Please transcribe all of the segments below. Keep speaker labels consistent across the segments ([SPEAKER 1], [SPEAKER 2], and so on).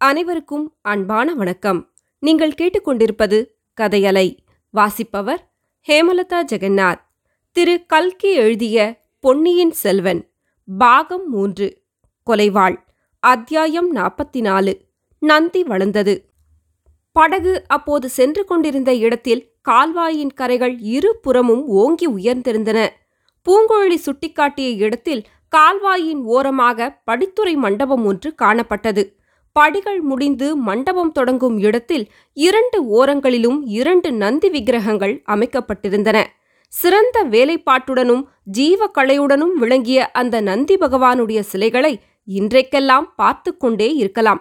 [SPEAKER 1] அனைவருக்கும் அன்பான வணக்கம். நீங்கள் கேட்டுக்கொண்டிருப்பது கதையலை வாசிப்பவர் ஹேமலதா ஜெகநாத் திரு கல்கி எழுதிய பொன்னியின் செல்வன் பாகம் மூன்று கொலைவாள் அத்தியாயம் நாற்பத்தி நாலு நந்தி வளர்ந்தது. படகு அப்போது சென்று கொண்டிருந்த இடத்தில் கால்வாயின் கரைகள் இரு புறமும் ஓங்கி உயர்ந்திருந்தன. பூங்கோழி சுட்டிக்காட்டிய இடத்தில் கால்வாயின் ஓரமாக படித்துறை மண்டபம் ஒன்று காணப்பட்டது. படிகள் முடிந்து மண்டபம் தொடங்கும் இடத்தில் இரண்டு ஓரங்களிலும் இரண்டு நந்தி விக்கிரகங்கள் அமைக்கப்பட்டிருந்தன. சிறந்த வேலைப்பாட்டுடனும் ஜீவக்களையுடனும் விளங்கிய அந்த நந்தி பகவானுடைய சிலைகளை இன்றைக்கெல்லாம் பார்த்து கொண்டே இருக்கலாம்.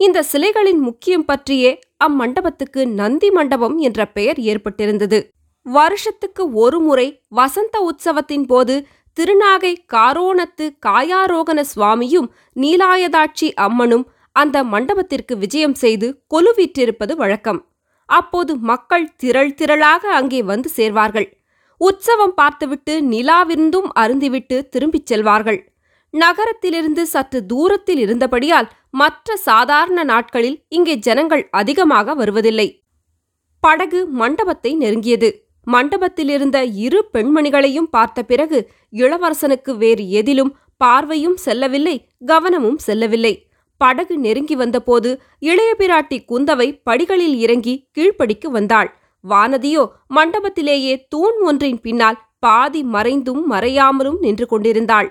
[SPEAKER 1] இந்த சிலைகளின் முக்கியம் பற்றியே அம்மண்டபத்துக்கு நந்தி மண்டபம் என்ற பெயர் ஏற்பட்டிருந்தது. வருஷத்துக்கு ஒரு முறை வசந்த உற்சவத்தின் போது திருநாகை காரோணத்து காயாரோகண சுவாமியும் நீலாயதாட்சி அம்மனும் அந்த மண்டபத்திற்கு விஜயம் செய்து கொலுவீற்றிருப்பது வழக்கம். அப்போது மக்கள் திரள் திரளாக அங்கே வந்து சேர்வார்கள். உற்சவம் பார்த்துவிட்டு நிலாவிருந்தும் அருந்திவிட்டு திரும்பிச் செல்வார்கள். நகரத்திலிருந்து சற்று தூரத்தில் இருந்தபடியால் மற்ற சாதாரண நாட்களில் இங்கே ஜனங்கள் அதிகமாக வருவதில்லை. படகு மண்டபத்தை நெருங்கியது. மண்டபத்திலிருந்த இரு பெண்மணிகளையும் பார்த்த பிறகு இளவரசனுக்கு வேறு எதிலும் பார்வையும் செல்லவில்லை கவனமும் செல்லவில்லை. படகு நெருங்கி வந்தபோது இளைய பிராட்டி குந்தவை படிகளில் இறங்கி கீழ்ப்படிக்கு வந்தாள். வானதியோ மண்டபத்திலேயே தூண் ஒன்றின் பின்னால் பாதி மறைந்தும் மறையாமலும் நின்று கொண்டிருந்தாள்.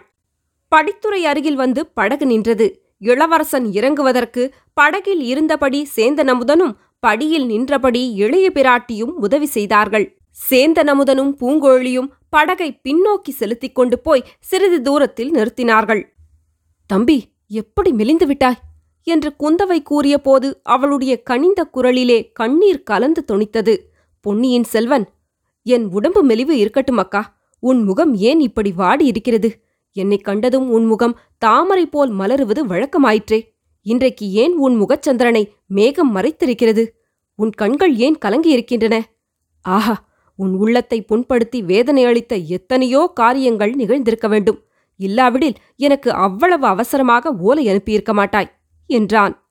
[SPEAKER 1] படித்துறை அருகில் வந்து படகு நின்றது. இளவரசன் இறங்குவதற்கு படகில் இருந்தபடி சேந்தனமுதனும் படியில் நின்றபடி இளைய பிராட்டியும் உதவி செய்தார்கள். சேந்தனமுதனும் பூங்கோழியும் படகை பின்னோக்கி செலுத்திக் கொண்டு போய் சிறிது தூரத்தில் நிறுத்தினார்கள். தம்பி எப்படி மெலிந்து விட்டாய்? என்று குந்தவை கூறியபோது அவளுடைய கனிந்த குரலிலே கண்ணீர் கலந்து தொனித்தது. பொன்னியின் செல்வன் என் உடம்பு மெலிவு இருக்கட்டும் அக்கா. உன் முகம் ஏன் இப்படி வாடி இருக்கிறது என்னைக் கண்டதும் உன் முகம் தாமரை போல் மலருவது வழக்கமாயிற்றே. இன்றைக்கு ஏன் உன் முகச்சந்திரனை மேகம் மறைத்திருக்கிறது? உன் கண்கள் ஏன் கலங்கியிருக்கின்றன? ஆஹா உன் உள்ளத்தை புண்படுத்தி வேதனை அளித்த எத்தனையோ காரியங்கள் நிகழ்ந்திருக்க வேண்டும். இல்லாவிடில் எனக்கு அவ்வளவு அவசரமாக ஓலை அனுப்பியிருக்க மாட்டாய் என்றான்.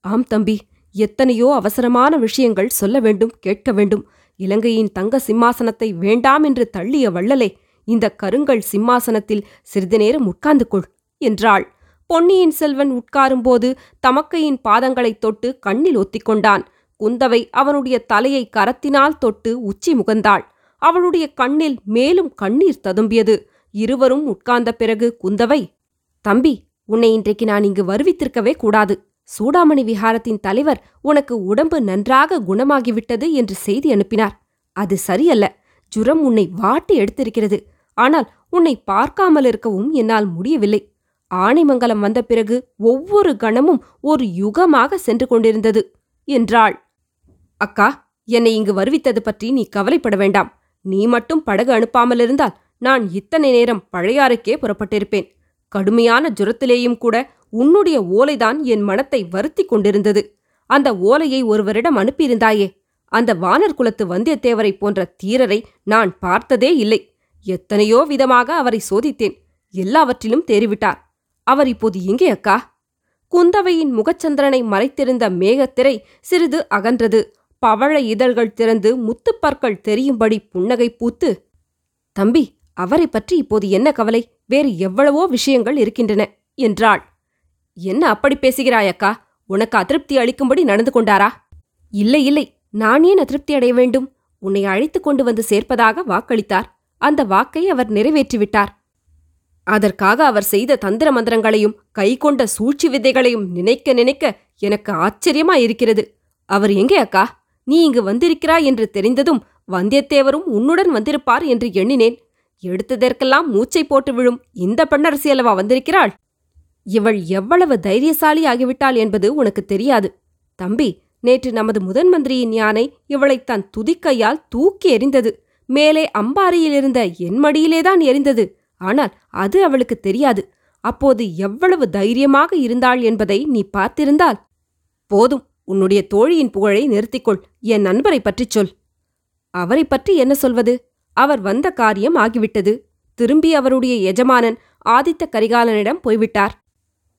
[SPEAKER 1] ஆம் தம்பி எத்தனையோ அவசரமான விஷயங்கள் சொல்ல வேண்டும் கேட்க வேண்டும். இலங்கையின் தங்க சிம்மாசனத்தை வேண்டாம் என்று தள்ளிய வள்ளலே இந்த கருங்கல் சிம்மாசனத்தில் சிறிது நேரம் உட்கார்ந்து கொள் என்றாள். பொன்னியின் செல்வன் உட்காரும்போது தமக்கையின் பாதங்களைத் தொட்டு கண்ணில் ஒத்திக்கொண்டான். குந்தவை அவனுடைய தலையை கரத்தினால் தொட்டு உச்சி முகந்தாள். அவளுடைய கண்ணில் மேலும் கண்ணீர் ததும்பியது. இருவரும் உட்கார்ந்த பிறகு குந்தவை தம்பி உன்னை இன்றைக்கு நான் இங்கு வருவித்திருக்கவே கூடாது. சூடாமணி விஹாரத்தின் தலைவர் உனக்கு உடம்பு நன்றாக குணமாகிவிட்டது என்று செய்தி அனுப்பினார். அது சரியல்ல. ஜுரம் உன்னை வாட்டி எடுத்திருக்கிறது. ஆனால் உன்னை பார்க்காமல் இருக்கவும் என்னால் முடியவில்லை. ஆனைமங்கலம் வந்த பிறகு ஒவ்வொரு கணமும் ஒரு யுகமாக சென்று கொண்டிருந்தது என்றாள். அக்கா என்னை இங்கு வருவித்தது பற்றி நீ கவலைப்பட வேண்டாம். நீ மட்டும் படகு அனுப்பாமல் இருந்தால் நான் இத்தனை நேரம் பழையாறுக்கே புறப்பட்டிருப்பேன். கடுமையான ஜுரத்திலேயும் கூட உன்னுடைய ஓலைதான் என் மனத்தை வருத்திக் கொண்டிருந்தது. அந்த ஓலையை ஒருவரிடம் அனுப்பியிருந்தாயே. அந்த வானர் குலத்து வந்தியத்தேவரைப் போன்ற தீரரை நான் பார்த்ததே இல்லை. எத்தனையோ விதமாக அவரை சோதித்தேன். எல்லாவற்றிலும் தேறிவிட்டார். அவர் இப்போது எங்கே அக்கா? குந்தவையின் முகச்சந்திரனை மறைத்திருந்த மேகத்திரை சிறிது அகன்றது. பவழ இதழ்கள் திறந்து முத்துப்பற்கள் தெரியும்படி புன்னகை பூத்து தம்பி அவரை பற்றி இப்போது என்ன கவலை? வேறு எவ்வளவோ விஷயங்கள் இருக்கின்றன என்றாள். என்ன அப்படி பேசுகிறாய் அக்கா உனக்கு அதிருப்தி அளிக்கும்படி நடந்து கொண்டாரா? இல்லை இல்லை. நான் ஏன் அதிருப்தி அடைய வேண்டும்? உன்னை அழைத்துக் கொண்டு வந்து சேர்ப்பதாக வாக்களித்தார். அந்த வாக்கை அவர் நிறைவேற்றிவிட்டார். அதற்காக அவர் செய்த தந்திர மந்திரங்களையும் கைகொண்ட சூழ்ச்சி விதைகளையும் நினைக்க நினைக்க எனக்கு ஆச்சரியமா இருக்கிறது. அவர் எங்கே அக்கா? நீ இங்கு வந்திருக்கிறாய் என்று தெரிந்ததும் வந்தியத்தேவரும் உன்னுடன் வந்திருப்பார் என்று எண்ணினேன். எடுத்ததற்கெல்லாம் மூச்சை போட்டு விழும் இந்த பெண்ணரசி அல்லவா வந்திருக்கிறாள்? இவள் எவ்வளவு தைரியசாலி ஆகிவிட்டாள் என்பது உனக்கு தெரியாது. தம்பி நேற்று நமது முதன் மந்திரியின் யானை இவளை தன் துதிக்கையால் தூக்கி எறிந்தது. மேலே அம்பாரியில் இருந்த என் மடியிலேதான் எரிந்தது. ஆனால் அது அவளுக்கு தெரியாது. அப்போது எவ்வளவு தைரியமாக இருந்தாள் என்பதை நீ பார்த்திருந்தால். போதும் உன்னுடைய தோழியின் புகழை நிறுத்திக்கொள். என் நண்பரை பற்றிச் சொல். அவரை பற்றி என்ன சொல்வது? அவர் வந்த காரியம் ஆகிவிட்டது. திரும்பி அவருடைய எஜமானன் ஆதித்த கரிகாலனிடம் போய்விட்டார்.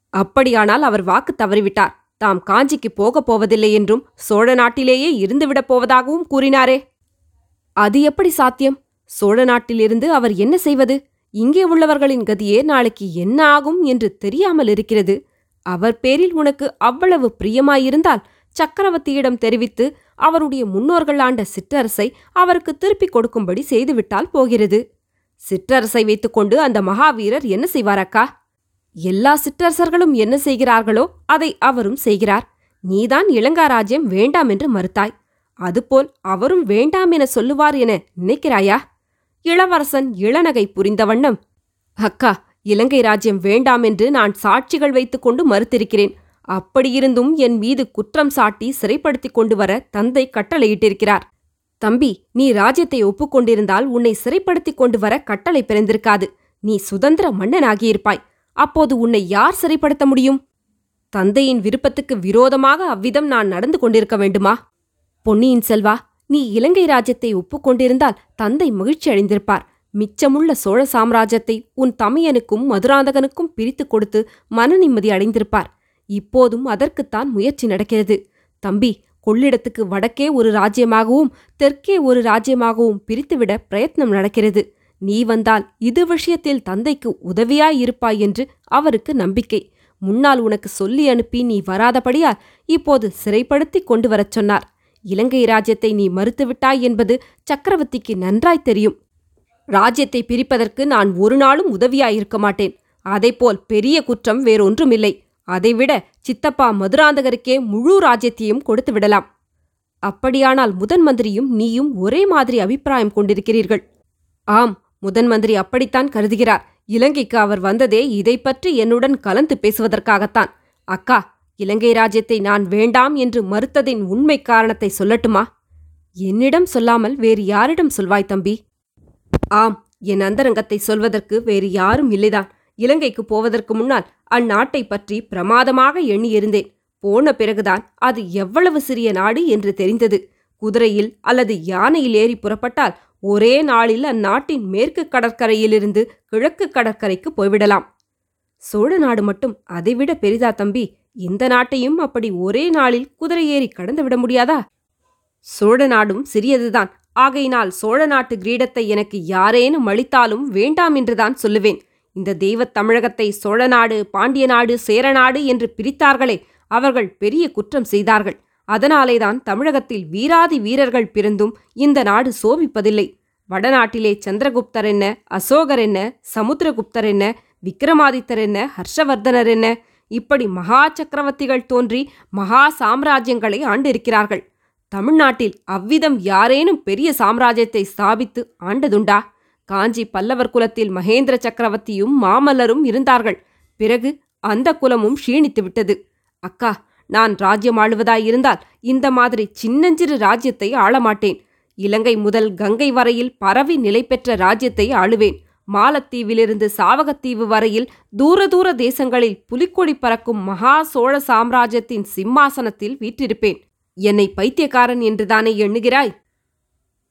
[SPEAKER 1] அப்படியானால் அவர் வாக்கு தவறிவிட்டார். தாம் காஞ்சிக்கு போகப் போவதில்லை என்றும் சோழ நாட்டிலேயே இருந்துவிடப் போவதாகவும் கூறினாரே. அது எப்படி சாத்தியம்? சோழ நாட்டிலிருந்து அவர் என்ன செய்வது? இங்கே உள்ளவர்களின் கதியே நாளைக்கு என்ன ஆகும் என்று தெரியாமல் இருக்கிறது. அவர் பேரில் உனக்கு அவ்வளவு பிரியமாயிருந்தால் சக்கரவர்த்தியிடம் தெரிவித்து அவருடைய முன்னோர்கள் ஆண்ட சிற்றரசை அவருக்கு திருப்பிக் கொடுக்கும்படி செய்துவிட்டால் போகிறது. சிற்றரசை வைத்துக்கொண்டு அந்த மகாவீரர் என்ன செய்வாரக்கா? எல்லா சிற்றரசர்களும் என்ன செய்கிறார்களோ அதை அவரும் செய்கிறார். நீதான் இளங்காராஜ்யம் வேண்டாம் என்று மறுத்தாய். அதுபோல் அவரும் வேண்டாம் என சொல்லுவார் என நினைக்கிறாயா? இளவரசன் இளநகை புரிந்த வண்ணம் அக்கா இலங்கை ராஜ்யம் வேண்டாம் என்று நான் சாட்சிகள் வைத்துக்கொண்டு மறுத்திருக்கிறேன். அப்படியிருந்தும் என் மீது குற்றம் சாட்டி சிறைப்படுத்திக் கொண்டு வர தந்தை கட்டளையிட்டிருக்கிறார். தம்பி நீ ராஜ்யத்தை ஒப்புக்கொண்டிருந்தால் உன்னை சிறைப்படுத்திக் கொண்டு வர கட்டளை பிறந்திருக்காது. நீ சுதந்திர மன்னனாகியிருப்பாய். அப்போது உன்னை யார் சிறைப்படுத்த முடியும்? தந்தையின் விருப்பத்துக்கு விரோதமாக அவ்விதம் நான் நடந்து கொண்டிருக்க வேண்டுமா? பொன்னியின் செல்வா நீ இலங்கை ராஜ்யத்தை ஒப்புக்கொண்டிருந்தால் தந்தை மகிழ்ச்சி அடைந்திருப்பார். மிச்சமுள்ள சோழ சாம்ராஜ்யத்தை உன் தமையனுக்கும் மதுராந்தகனுக்கும் பிரித்துக் கொடுத்து மன நிம்மதி அடைந்திருப்பார். இப்போதும் அதற்குத்தான் முயற்சி நடக்கிறது. தம்பி கொள்ளிடத்துக்கு வடக்கே ஒரு ராஜ்யமாகவும் தெற்கே ஒரு ராஜ்யமாகவும் பிரித்துவிட பிரயத்னம் நடக்கிறது. நீ வந்தால் இது விஷயத்தில் தந்தைக்கு உதவியாயிருப்பாய் என்று அவருக்கு நம்பிக்கை. முன்னால் உனக்கு சொல்லி அனுப்பி நீ வராதபடியால் இப்போது சிறைப்படுத்தி கொண்டு வரச் சொன்னார். இலங்கை ராஜ்யத்தை நீ மறுத்துவிட்டாய் என்பது சக்கரவர்த்திக்கு நன்றாய் தெரியும். ராஜ்யத்தை பிரிப்பதற்கு நான் ஒரு நாளும் உதவியாயிருக்க மாட்டேன். அதைப்போல் பெரிய குற்றம் வேறொன்றுமில்லை. அதைவிட சித்தப்பா மதுராந்தகருக்கே முழு ராஜ்யத்தையும் கொடுத்து விடலாம். அப்படியானால் முதன் மந்திரியும் நீயும் ஒரே மாதிரி அபிப்பிராயம் கொண்டிருக்கிறீர்கள். ஆம் முதன் மந்திரி அப்படித்தான் கருதுகிறார். இலங்கைக்கு அவர் வந்ததே இதை பற்றி என்னுடன் கலந்து பேசுவதற்காகத்தான். அக்கா இலங்கை ராஜ்யத்தை நான் வேண்டாம் என்று மறுத்ததின் உண்மை காரணத்தை சொல்லட்டுமா? என்னிடம் சொல்லாமல் வேறு யாரிடம் சொல்வாய் தம்பி? ஆம் என் அந்தரங்கத்தை சொல்வதற்கு வேறு யாரும் இல்லைதான். இலங்கைக்கு போவதற்கு முன்னால் அந்நாட்டை பற்றி பிரமாதமாக எண்ணியிருந்தேன். போன பிறகுதான் அது எவ்வளவு சிறிய நாடு என்று தெரிந்தது. குதிரையில் அல்லது யானையில் ஏறி புறப்பட்டால் ஒரே நாளில் அந்நாட்டின் மேற்கு கடற்கரையிலிருந்து கிழக்கு கடற்கரைக்கு போய்விடலாம். சோழ நாடு மட்டும் அதைவிட பெரிதா தம்பி. இந்த நாட்டையும் அப்படி ஒரே நாளில் குதிரை ஏறி கடந்து விட முடியாதா? சோழ நாடும் சிறியதுதான். ஆகையினால் சோழ நாட்டு கிரீடத்தை எனக்கு யாரேனும் அளித்தாலும் வேண்டாம் என்றுதான் சொல்லுவேன். இந்த தெய்வத் தமிழகத்தை சோழ நாடு பாண்டிய நாடு சேரநாடு என்று பிரித்தார்களே அவர்கள் பெரிய குற்றம் செய்தார்கள். அதனாலேதான் தமிழகத்தில் வீராதி வீரர்கள் பிறந்தும் இந்த நாடு சோபிப்பதில்லை. வடநாட்டிலே சந்திரகுப்தர் என்ன அசோகர் என்ன சமுத்திரகுப்தர் என்ன விக்ரமாதித்தர் என்ன ஹர்ஷவர்தனர் என்ன இப்படி மகா சக்கரவர்த்திகள் தோன்றி மகா சாம்ராஜ்யங்களை ஆண்டிருக்கிறார்கள். தமிழ்நாட்டில் அவ்விதம் யாரேனும் பெரிய சாம்ராஜ்யத்தை ஸ்தாபித்து ஆண்டதுண்டா? காஞ்சி பல்லவர் குலத்தில் மகேந்திர சக்கரவர்த்தியும் மாமல்லரும் இருந்தார்கள். பிறகு அந்த குலமும் க்ஷீணித்து விட்டது. அக்கா நான் ராஜ்யம் ஆளுவதாயிருந்தால் இந்த மாதிரி சின்னஞ்சிறு ராஜ்யத்தை ஆளமாட்டேன். இலங்கை முதல் கங்கை வரையில் பரவி நிலை பெற்ற ராஜ்யத்தை ஆளுவேன். மாலத்தீவிலிருந்து சாவகத்தீவு வரையில் தூர தூர தேசங்களில் புலிக்கொடி பறக்கும் மகா சோழ சாம்ராஜ்யத்தின் சிம்மாசனத்தில் வீற்றிருப்பேன். என்னை பைத்தியக்காரன் என்றுதானே எண்ணுகிறாய்?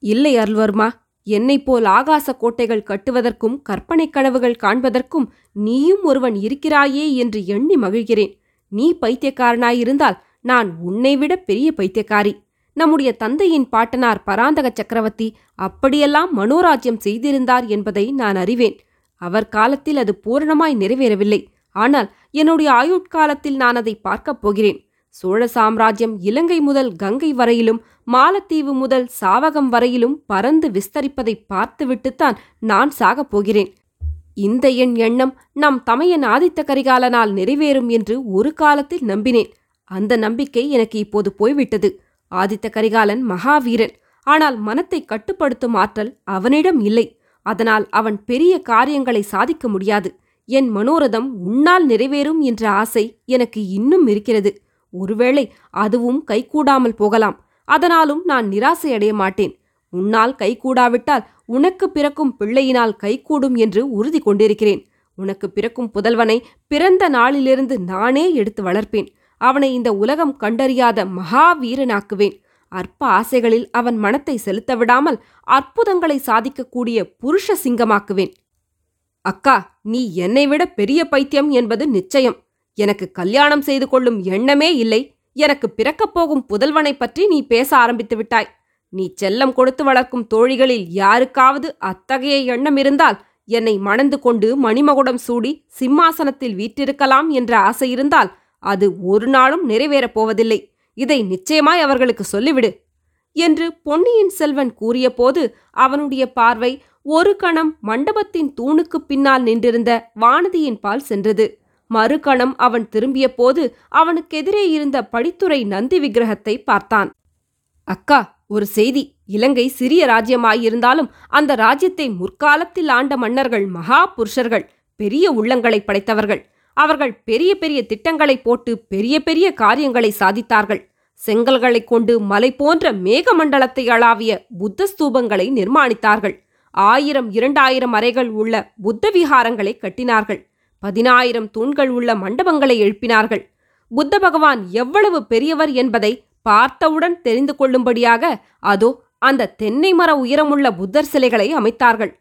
[SPEAKER 1] இல்லை அருள்வர்மா என்னைப் போல் ஆகாச கோட்டைகள் கட்டுவதற்கும் கற்பனைக் கனவுகள் காண்பதற்கும் நீயும் ஒருவன் இருக்கிறாயே என்று எண்ணி மகிழ்கிறேன். நீ பைத்தியக்காரனாயிருந்தால் நான் உன்னைவிட பெரிய பைத்தியக்காரி. நம்முடைய தந்தையின் பாட்டனார் பராந்தக சக்கரவர்த்தி அப்படியெல்லாம் மனோராஜ்யம் செய்திருந்தார் என்பதை நான் அறிவேன். அவர் காலத்தில் அது பூரணமாய் நிறைவேறவில்லை. ஆனால் என்னுடைய ஆயுட்காலத்தில் நான் அதை பார்க்கப் போகிறேன். சோழ சாம்ராஜ்யம் இலங்கை முதல் கங்கை வரையிலும் மாலத்தீவு முதல் சாவகம் வரையிலும் பறந்து விஸ்தரிப்பதை பார்த்துவிட்டுத்தான் நான் சாகப் போகிறேன். இந்த என் எண்ணம் நம் தமையன் ஆதித்த கரிகாலனால் நிறைவேறும் என்று ஒரு காலத்தில் நம்பினேன். அந்த நம்பிக்கை எனக்கு இப்போது போய்விட்டது. ஆதித்த கரிகாலன் மகாவீரன். ஆனால் மனத்தை கட்டுப்படுத்தும் ஆற்றல் அவனிடம் இல்லை. அதனால் அவன் பெரிய காரியங்களை சாதிக்க முடியாது. என் மனோரதம் உன்னால் நிறைவேறும் என்ற ஆசை எனக்கு இன்னும் இருக்கிறது. ஒருவேளை அதுவும் கைகூடாமல் போகலாம். அதனாலும் நான் நிராசையடைய மாட்டேன் உன்னால் கைகூடாவிட்டால் உனக்கு பிறக்கும் பிள்ளையினால் கைகூடும் என்று உறுதி கொண்டிருக்கிறேன். உனக்கு பிறக்கும் புதல்வனை பிறந்த நாளிலிருந்து நானே எடுத்து வளர்ப்பேன். அவனை இந்த உலகம் கண்டறியாத மகாவீரனாக்குவேன். அற்ப ஆசைகளில் அவன் மனத்தை செலுத்த விடாமல் அற்புதங்களை சாதிக்கக்கூடிய புருஷ சிங்கமாக்குவேன். அக்கா நீ என்னை விட பெரிய பைத்தியம் என்பது நிச்சயம். எனக்கு கல்யாணம் செய்து கொள்ளும் எண்ணமே இல்லை. எனக்கு பிறக்கப் போகும் புதல்வனைப் பற்றி நீ பேச ஆரம்பித்து விட்டாய். நீ செல்லம் கொடுத்து வளர்க்கும் தோழிகளில் யாருக்காவது அத்தகைய எண்ணம் இருந்தால் என்னை மணந்து கொண்டு மணிமகுடம் சூடி சிம்மாசனத்தில் வீற்றிருக்கலாம் என்ற ஆசை இருந்தால் அது ஒரு நாளும் நிறைவேறப் போவதில்லை. இதை நிச்சயமாய் அவர்களுக்கு சொல்லிவிடு. என்று பொன்னியின் செல்வன் கூறியபோது அவனுடைய பார்வை ஒரு கணம் மண்டபத்தின் தூணுக்குப் பின்னால் நின்றிருந்த வானதியின் பால் சென்றது. மறுகணம் அவன் திரும்பிய போது அவனுக்கெதிரே இருந்த படித்துறை நந்தி விக்கிரகத்தை பார்த்தான். அக்கா ஒரு செய்தி. இலங்கை சிறிய ராஜ்யமாயிருந்தாலும் அந்த ராஜ்யத்தை முற்காலத்தில் ஆண்ட மன்னர்கள் மகா புருஷர்கள் பெரிய உள்ளங்களை படைத்தவர்கள். அவர்கள் பெரிய பெரிய திட்டங்களை போட்டு பெரிய பெரிய காரியங்களை சாதித்தார்கள். செங்கல்களைக் கொண்டு மலை போன்ற மேகமண்டலத்தை அளாவிய புத்த ஸ்தூபங்களை நிர்மாணித்தார்கள். ஆயிரம் இரண்டாயிரம் அறைகள் உள்ள புத்த விகாரங்களை கட்டினார்கள். பதினாயிரம் தூண்கள் உள்ள மண்டபங்களை எழுப்பினார்கள். புத்த பகவான் எவ்வளவு பெரியவர் என்பதை பார்த்தவுடன் தெரிந்து கொள்ளும்படியாக அதோ அந்த தென்னை மர உயரமுள்ள புத்தர் சிலைகளை அமைத்தார்கள்.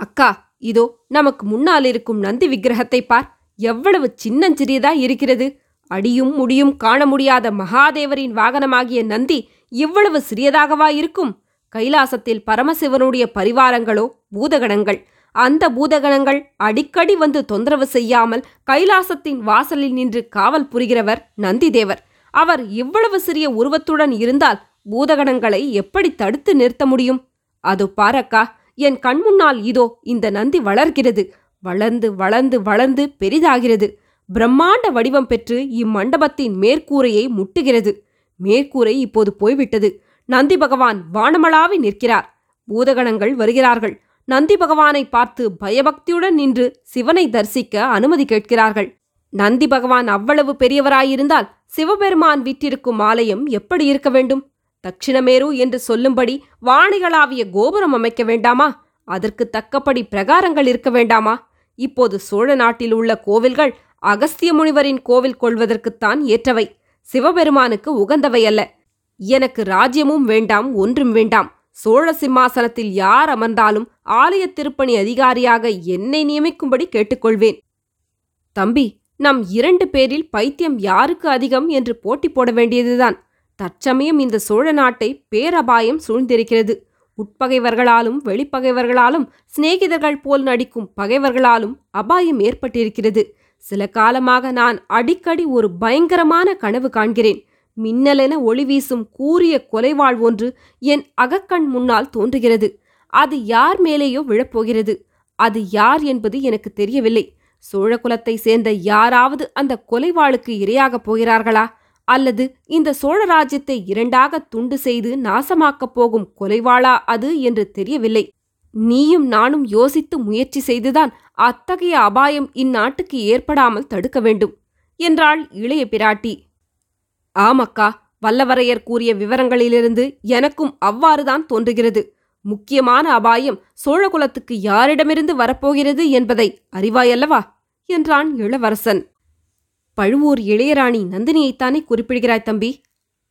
[SPEAKER 1] அக்கா இதோ நமக்கு முன்னால் இருக்கும் நந்தி விக்கிரகத்தை பார். எவ்வளவு சின்னஞ்சிறியதா இருக்கிறது. அடியும் முடியும் காண முடியாத மகாதேவரின் வாகனமாகிய நந்தி இவ்வளவு சிறியதாகவா இருக்கும்? கைலாசத்தில் பரமசிவனுடைய பரிவாரங்களோ பூதகணங்கள் அந்த பூதகணங்கள் அடிக்கடி வந்து தொந்தரவு செய்யாமல் கைலாசத்தின் வாசலில் நின்று காவல் புரிகிறவர் நந்திதேவர். அவர் இவ்வளவு சிறிய உருவத்துடன் இருந்தால் பூதகணங்களை எப்படி தடுத்து நிறுத்த முடியும்? அது பாரக்கா என் கண்முன்னால் இதோ இந்த நந்தி வளர்கிறது. வளர்ந்து வளர்ந்து வளர்ந்து பெரிதாகிறது. பிரம்மாண்ட வடிவம் பெற்று இம்மண்டபத்தின் மேற்கூரையை முட்டுகிறது. மேற்கூரை இப்போது போய்விட்டது. நந்தி பகவான் வானமளாவி நிற்கிறார். பூதகணங்கள் வருகிறார்கள். நந்தி பகவானை பார்த்து பயபக்தியுடன் நின்று சிவனை தரிசிக்க அனுமதி கேட்கிறார்கள். நந்தி பகவான் அவ்வளவு பெரியவராயிருந்தால் சிவபெருமான் விட்டிருக்கும் ஆலயம் எப்படி இருக்க வேண்டும்? தட்சிணமேரு என்று சொல்லும்படி வாணிகளாவிய கோபுரம் அமைக்க வேண்டாமா? அதற்கு தக்கபடி பிரகாரங்கள் இருக்க வேண்டாமா? இப்போது சோழ நாட்டில் உள்ள கோவில்கள் அகஸ்திய முனிவரின் கோவில் கொள்வதற்குத்தான் ஏற்றவை. சிவபெருமானுக்கு உகந்தவை அல்ல. எனக்கு ராஜ்யமும் வேண்டாம் ஒன்றும் வேண்டாம். சோழ சிம்மாசனத்தில் யார் அமர்ந்தாலும் ஆலய திருப்பணி அதிகாரியாக என்னை நியமிக்கும்படி கேட்டுக்கொள்வேன். தம்பி நம் இரண்டு பேரில் பைத்தியம் யாருக்கு அதிகம் என்று போட்டி போட வேண்டியதுதான். தற்சமயம் இந்த சோழ நாட்டை பேரபாயம் சூழ்ந்திருக்கிறது. உட்பகைவர்களாலும் வெளிப்பகைவர்களாலும் சிநேகிதர்கள் போல் நடிக்கும் பகைவர்களாலும் அபாயம் ஏற்பட்டிருக்கிறது. சில காலமாக நான் அடிக்கடி ஒரு பயங்கரமான கனவு காண்கிறேன். மின்னலென ஒளி வீசும் கூரிய கொலைவாள் ஒன்று என் அகக்கண் முன்னால் தோன்றுகிறது. அது யார் மேலேயோ விழப்போகிறது. அது யார் என்பது எனக்கு தெரியவில்லை. சோழகுலத்தை சேர்ந்த யாராவது அந்த கொலைவாளுக்கு இரையாகப் போகிறார்களா? அல்லது இந்த சோழ ராஜ்யத்தை இரண்டாக துண்டு செய்து நாசமாக்கப் போகும் கொலைவாளா அது என்று தெரியவில்லை. நீயும் நானும் யோசித்து முயற்சி செய்துதான் அத்தகைய அபாயம் இந்நாட்டுக்கு ஏற்படாமல் தடுக்க வேண்டும். என்றாள் இளைய பிராட்டி. ஆமக்கா வல்லவரையர் கூறிய விவரங்களிலிருந்து எனக்கும் அவ்வாறுதான் தோன்றுகிறது. முக்கியமான அபாயம் சோழகுலத்துக்கு யாரிடமிருந்து வரப்போகிறது என்பதை அறிவாயல்லவா? என்றான் இளவரசன். பழுவூர் இளையராணி நந்தினியைத்தானே குறிப்பிடுகிறாய் தம்பி?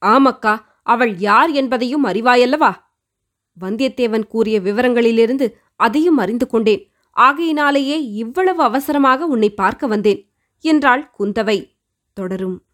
[SPEAKER 1] ஆமக்கா அவள் யார் என்பதையும் அறிவாயல்லவா? வந்தியத்தேவன் கூறிய விவரங்களிலிருந்து அதையும் அறிந்து கொண்டேன். ஆகையினாலேயே இவ்வளவு அவசரமாக உன்னை பார்க்க வந்தேன் என்றாள் குந்தவை. தொடரும்.